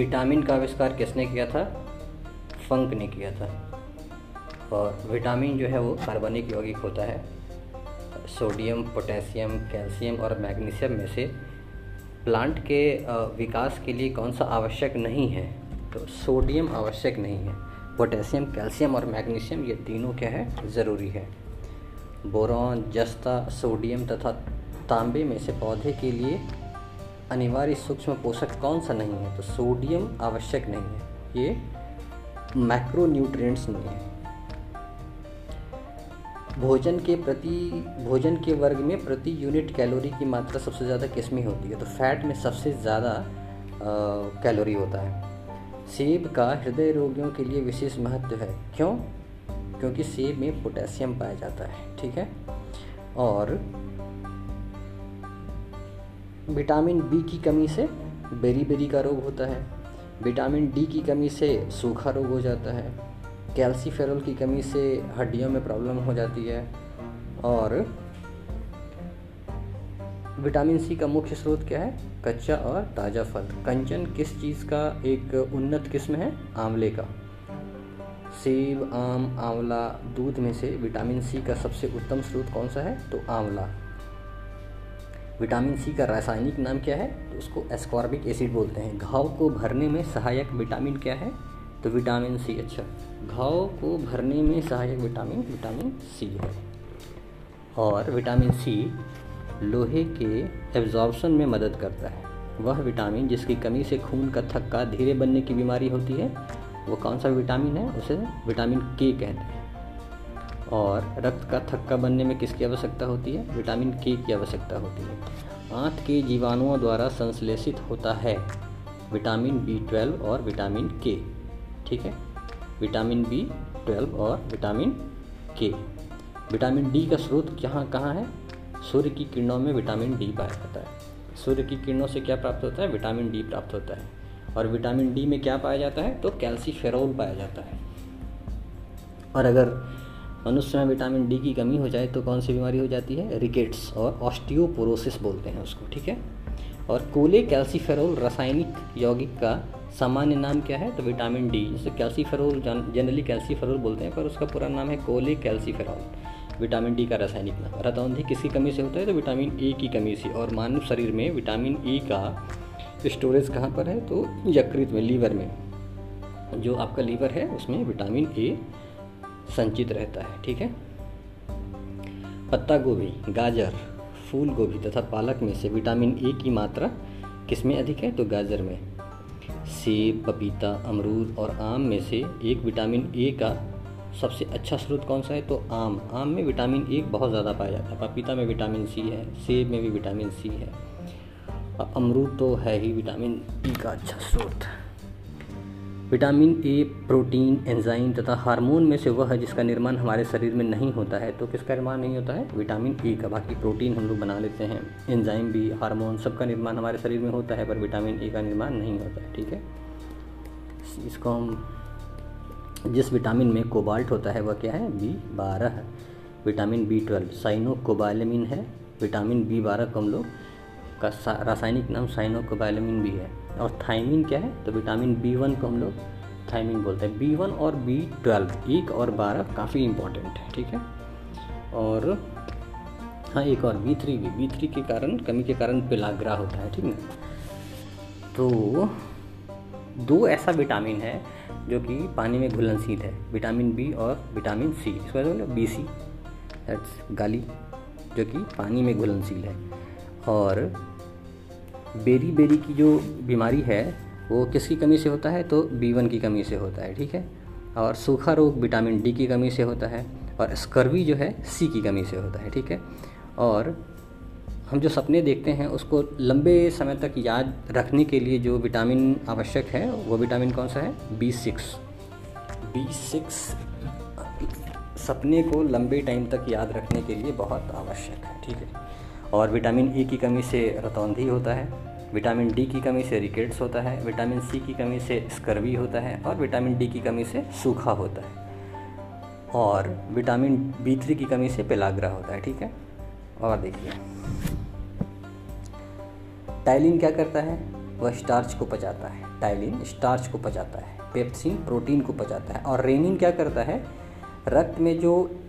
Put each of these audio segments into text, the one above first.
Vitamin का आविष्कार किसने किया था? फंक ने किया था। और विटामिन जो है वो कार्बनिक यौगिक होता है। सोडियम, पोटेशियम, कैल्शियम और मैग्नीशियम में से प्लांट के विकास के लिए कौन सा आवश्यक नहीं है? तो सोडियम आवश्यक नहीं है। पोटेशियम, कैल्शियम और मैग्नीशियम ये तीनों क्या है? ज़रूरी है। बोरॉन, जस्ता, सोडियम तथा तांबे में से पौधे के लिए अनिवार्य सूक्ष्म पोषक कौन सा नहीं है? तो सोडियम आवश्यक नहीं है। ये मैक्रो न्यूट्रिएंट्स नहीं है। भोजन के प्रति, भोजन के वर्ग में प्रति यूनिट कैलोरी की मात्रा सबसे ज़्यादा किसमें होती है? तो फैट में सबसे ज़्यादा कैलोरी होता है। सेब का हृदय रोगियों के लिए विशेष महत्व है। क्यों? क्योंकि सेब में पोटेशियम पाया जाता है, ठीक है? और विटामिन बी की कमी से बेरी बेरी का रोग होता है। विटामिन डी की कमी से सूखा रोग हो जाता है। कैल्सीफेरल की कमी से हड्डियों में प्रॉब्लम हो जाती है। और विटामिन सी का मुख्य स्रोत क्या है? कच्चा और ताज़ा फल। कंचन किस चीज़ का एक उन्नत किस्म है? आंवले का। सेब, आम, आंवला, दूध में से विटामिन सी का सबसे उत्तम स्रोत कौन सा है? तो आंवला। विटामिन सी का रासायनिक नाम क्या है? तो उसको एस्कॉर्बिक एसिड बोलते हैं। घाव को भरने में सहायक विटामिन क्या है? तो विटामिन सी अच्छा। घाव को भरने में सहायक विटामिन विटामिन सी है। और विटामिन सी लोहे के एब्जॉर्बसन में मदद करता है। वह विटामिन जिसकी कमी से खून का थक्का धीरे बनने की बीमारी होती है, वो कौन सा विटामिन है? उसे विटामिन के कहते हैं। और रक्त का थक्का बनने में किसकी आवश्यकता होती है? विटामिन के की आवश्यकता होती है। आंत के जीवाणुओं द्वारा संश्लेषित होता है। विटामिन बी ट्वेल्व और विटामिन के ठीक है? विटामिन बी ट्वेल्व और विटामिन के विटामिन डी का स्रोत कहाँ कहाँ है? सूर्य की किरणों में विटामिन डी पाया जाता है। सूर्य की किरणों से क्या प्राप्त होता है? विटामिन डी प्राप्त होता है। और विटामिन डी में क्या पाया जाता है? तो कैल्सीफेरोल पाया जाता है। और अगर मनुष्य में विटामिन डी की कमी हो जाए तो कौन सी बीमारी हो जाती है? रिकेट्स और ऑस्टियोपोरोसिस बोलते हैं उसको, ठीक है? और कोले कैल्सीफेरोल रासायनिक यौगिक का सामान्य नाम क्या है? तो विटामिन डी, जैसे कैल्सीफेरोल जनरली कैल्सीफेरोल बोलते हैं, पर उसका पूरा नाम है कोले कैल्सीफेरोल। विटामिन डी का रासायनिक नाम। रतौंधी किसकी कमी से होता है? तो विटामिन ए की कमी से। और मानव शरीर में विटामिन ए का स्टोरेज कहाँ पर है? तो यकृत में, लीवर में। जो आपका लीवर है, उसमें विटामिन ए संचित रहता है, ठीक है? पत्ता गोभी, गाजर, फूल गोभी तथा पालक में से विटामिन ए की मात्रा किसमें अधिक है? तो गाजर में। सेब, पपीता, अमरूद और आम में से एक विटामिन ए का सबसे अच्छा स्रोत कौन सा है? तो आम। आम में विटामिन ए बहुत ज़्यादा पाया जाता है। पपीता में विटामिन सी है, सेब में भी विटामिन सी है। अमरूद तो है ही विटामिन ई का अच्छा स्रोत। विटामिन ए, प्रोटीन, एंजाइम तथा हार्मोन में से वह है जिसका निर्माण हमारे शरीर में नहीं होता है। तो किसका निर्माण नहीं होता है? विटामिन ए का। बाकी प्रोटीन हम लोग बना लेते हैं। एंजाइम भी, हार्मोन सबका निर्माण हमारे शरीर में होता है, पर विटामिन ए का निर्माण नहीं होता है, ठीक है? इसको हम, जिस विटामिन में कोबाल्ट होता है, वह क्या है? बी बारह। Vitamin B twelve. Cyano cobalamin है। विटामिन बी बारह को हम लोग का रासायनिक नाम साइनोकोबालमिन भी है। और थाइमिन क्या है? तो विटामिन बी वन को हम लोग थाइमिन बोलते हैं। बी वन और बी ट्वेल्व एक और बारह काफ़ी इंपॉर्टेंट है, ठीक है? और हाँ एक और बी थ्री भी। बी थ्री के कारण, कमी के कारण पिलाग्रा होता है, ठीक है? तो दो ऐसा विटामिन है जो कि पानी में घुलनशील है। विटामिन बी और विटामिन सी इसको बी सी दैट्स गाली, जो कि पानी में घुलनशील है। और बेरी बेरी की जो बीमारी है, वो किसकी कमी से होता है? तो बी वन की कमी से होता है, ठीक है? और सूखा रोग विटामिन डी की कमी से होता है और स्कर्वी जो है, सी की कमी से होता है, ठीक है? और हम जो सपने देखते हैं, उसको लंबे समय तक याद रखने के लिए जो विटामिन आवश्यक है, वो विटामिन कौन सा है? B six. बी सिक्स सपने को लंबे टाइम तक याद रखने के लिए बहुत आवश्यक है, ठीक है? और विटामिन ई e की कमी से रतौंधी होता है, विटामिन डी की कमी से रिकेट्स होता है, विटामिन सी की कमी से स्कर्वी होता है और विटामिन डी की कमी से सूखा होता है। और विटामिन बी थ्री की कमी से पेलाग्रा होता है, ठीक है? और देखिए। टाइलिन क्या करता है? वह स्टार्च को पचाता है। टाइलिन स्टार्च को पचाता है, पेप्सिन प्रोटीन को पचाता है। और रेनिन क्या करता है? रक्त में जो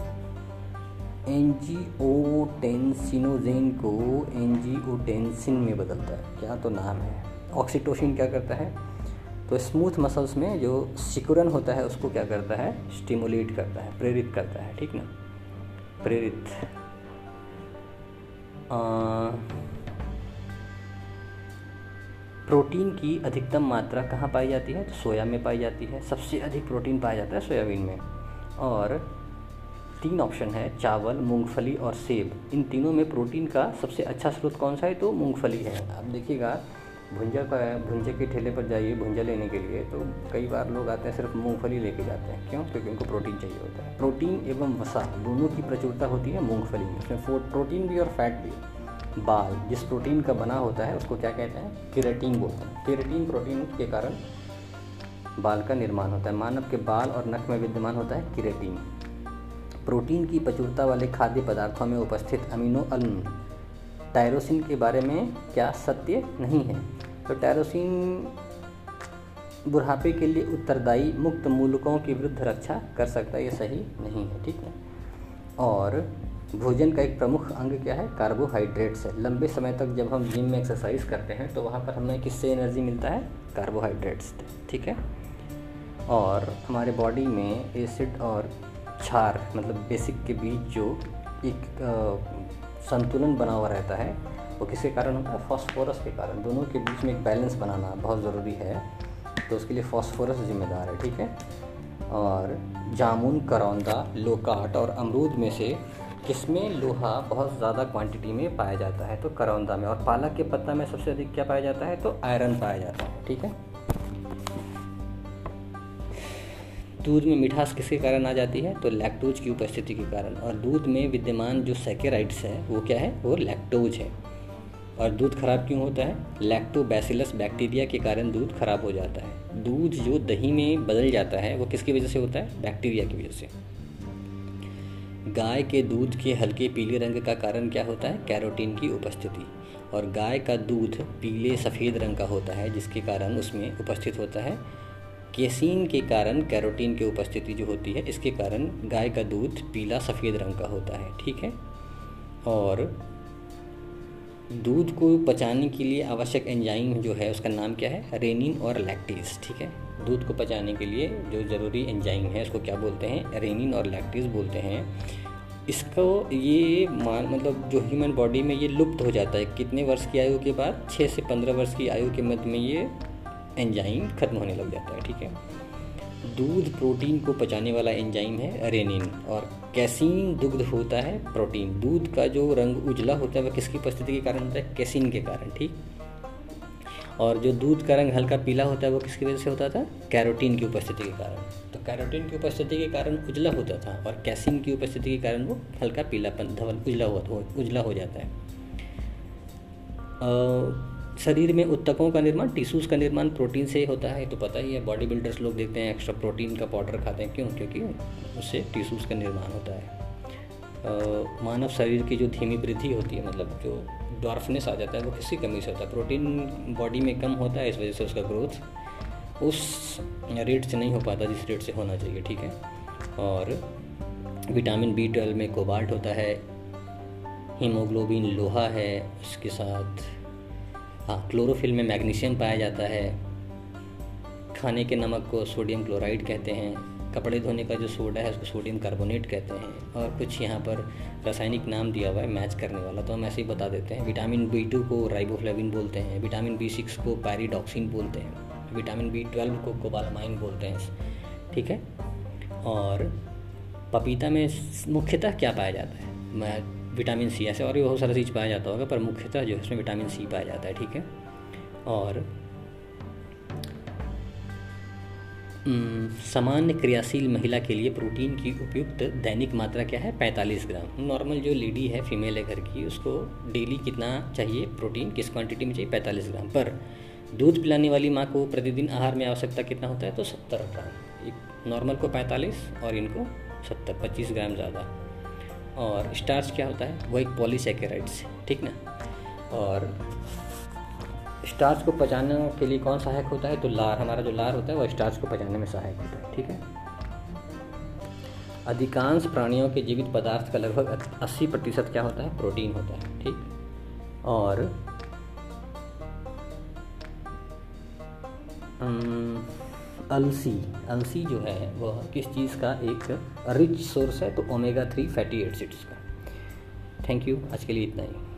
एंजियोटेंसिनोजेन को एंजियोटेंसिन में बदलता है। क्या तो नाम है। ऑक्सीटोसिन क्या करता है? तो स्मूथ मसल्स में जो सिकुरन होता है, उसको क्या करता है? स्टिमुलेट करता है, प्रेरित करता है, ठीक ना? प्रेरित। प्रोटीन की अधिकतम मात्रा कहाँ पाई जाती है? तो सोया में पाई जाती है। सबसे अधिक प्रोटीन पाया जाता है सोयाबीन में। और तीन ऑप्शन है, चावल, मूंगफली और सेब। इन तीनों में प्रोटीन का सबसे अच्छा स्रोत कौन सा है? तो मूंगफली है। अब देखिएगा, भुंजा का, भुंजे के ठेले पर जाइए भुंजा लेने के लिए तो कई बार लोग आते हैं सिर्फ़ मूंगफली लेके जाते हैं। क्यों? क्योंकि उनको प्रोटीन चाहिए होता है। प्रोटीन एवं वसा दोनों की प्रचुरता होती है मूंगफली में। उसमें प्रोटीन भी और फैट भी। बाल, जिस प्रोटीन का बना होता है, उसको क्या कहते हैं? केरेटीन बोलते हैं। केरेटीन प्रोटीन के कारण बाल का निर्माण होता है। मानव के बाल और नख में विद्यमान होता है किरेटीन प्रोटीन की प्रचुरता वाले खाद्य पदार्थों में उपस्थित अमीनो अम्ल टायरोसिन के बारे में क्या सत्य नहीं है? तो टायरोसिन बुढ़ापे के लिए उत्तरदायी मुक्त मूलकों की विरुद्ध रक्षा कर सकता है, ये सही नहीं है, ठीक है? और भोजन का एक प्रमुख अंग क्या है? कार्बोहाइड्रेट्स है। लंबे समय तक जब हम जिम में एक्सरसाइज करते हैं तो वहाँ पर हमें किससे एनर्जी मिलता है? कार्बोहाइड्रेट्स ठीक है? और हमारे बॉडी में एसिड और क्षार मतलब बेसिक के बीच जो एक संतुलन बना हुआ रहता है, वो किसके कारण होता है? फॉस्फोरस के कारण। दोनों के बीच में एक बैलेंस बनाना बहुत ज़रूरी है। तो उसके लिए फॉस्फोरस जिम्मेदार है, ठीक है? और जामुन, करौंदा लोकाट और अमरूद में से किसमें लोहा बहुत ज़्यादा क्वांटिटी में पाया जाता है? तो करौंदा में। और पालक के पत्ता में सबसे अधिक क्या पाया जाता है? तो आयरन पाया जाता है, ठीक है? दूध में मिठास किसके कारण आ जाती है? तो लैक्टोज की उपस्थिति के कारण। और दूध में विद्यमान जो सेकेराइड्स है, वो क्या है? वो लैक्टोज है। और दूध खराब क्यों होता है? लैक्टोबैसिलस बैक्टीरिया के कारण दूध खराब हो जाता है। दूध जो दही में बदल जाता है, वो किसकी वजह से होता है? बैक्टीरिया की वजह से। गाय के दूध के हल्के पीले रंग का कारण क्या होता है? कैरोटीन की उपस्थिति। और गाय का दूध पीले सफ़ेद रंग का होता है, जिसके कारण उसमें उपस्थित होता है केसीन के कारण कैरोटीन की उपस्थिति जो होती है, इसके कारण गाय का दूध पीला सफ़ेद रंग का होता है, ठीक है? और दूध को पचाने के लिए आवश्यक एंजाइम जो है, उसका नाम क्या है? रेनिन और लैक्टीज, ठीक है? दूध को पचाने के लिए जो ज़रूरी एंजाइम है, उसको क्या बोलते हैं? रेनिन और लैक्टीज बोलते हैं। इसको ये मान मतलब जो ह्यूमन बॉडी में ये लुप्त हो जाता है, कितने वर्ष की आयु के बाद? छः से पंद्रह वर्ष की आयु के मध्य में ये एंजाइम खत्म होने लग जाता है, ठीक है? दूध प्रोटीन को पचाने वाला एंजाइम है रेनिन, और कैसीन दुग्ध होता है प्रोटीन। दूध का जो रंग उजला होता है, वह किसकी उपस्थिति के कारण होता है? कैसीन के कारण, ठीक? और जो दूध का रंग हल्का पीला होता है वो किसकी वजह से होता था? कैरोटीन की उपस्थिति के कारण। तो कैरोटीन की उपस्थिति के कारण उजला होता था, और कैसिन की उपस्थिति के कारण वो हल्का पीलापन, धवल उजला हुआ, उजला हो जाता है। शरीर में उत्तकों का निर्माण टिश्यूज़ का निर्माण प्रोटीन से होता है। तो पता ही है बॉडी बिल्डर्स लोग देखते हैं एक्स्ट्रा प्रोटीन का पाउडर खाते हैं। क्यों? क्योंकि उससे टिश्यूज़ का निर्माण होता है। मानव शरीर की जो धीमी वृद्धि होती है मतलब जो डॉर्फनेस आ जाता है, वो किसी कमी से होता है? प्रोटीन बॉडी में कम होता है, इस वजह से उसका ग्रोथ उस रेट से नहीं हो पाता, जिस रेट से होना चाहिए, ठीक है? और विटामिन बी ट्वेल्व में कोबाल्ट होता है हीमोग्लोबिन लोहा है, उसके साथ हाँ क्लोरोफिल में मैग्नीशियम पाया जाता है। खाने के नमक को सोडियम क्लोराइड कहते हैं। कपड़े धोने का जो सोडा है, उसको सोडियम कार्बोनेट कहते हैं। और कुछ यहाँ पर रासायनिक नाम दिया हुआ है मैच करने वाला। तो हम ऐसे ही बता देते हैं। विटामिन बी टू को राइबोफ्लेविन बोलते हैं। विटामिन बी सिक्स को पैरीडॉक्सिन बोलते हैं। विटामिन बी ट्वेल्व को कोबालमाइन बोलते हैं। ठीक है? और पपीता में मुख्यतः क्या पाया जाता है? मैं विटामिन सी ऐसे और भी बहुत सारा चीज़ पाया जाता होगा, पर मुख्यतः जो है उसमें विटामिन सी पाया जाता है, ठीक है? और सामान्य क्रियाशील महिला के लिए प्रोटीन की उपयुक्त दैनिक मात्रा क्या है? 45 ग्राम। नॉर्मल जो लेडी है, फीमेल है घर की, उसको डेली कितना चाहिए प्रोटीन? किस क्वांटिटी में चाहिए? 45 ग्राम। पर दूध पिलाने वाली माँ को प्रतिदिन आहार में आवश्यकता कितना होता है? तो 70 ग्राम। नॉर्मल को 45 और इनको 70 25 ग्राम ज़्यादा। और स्टार्च क्या होता है? वो एक पॉलीसेकेराइड्स ठीक ना? और स्टार्च को पचाने के लिए कौन सहायक होता है? तो लार, हमारा जो लार होता है, वो स्टार्च को पचाने में सहायक होता है, ठीक है? अधिकांश प्राणियों के जीवित पदार्थ का लगभग 80 प्रतिशत क्या होता है? प्रोटीन होता है, ठीक? और अलसी अलसी जो है वह किस चीज़ का? एक रिच सोर्स है तो ओमेगा थ्री फैटी एसिड्स का। थैंक यू आज के लिए इतना ही।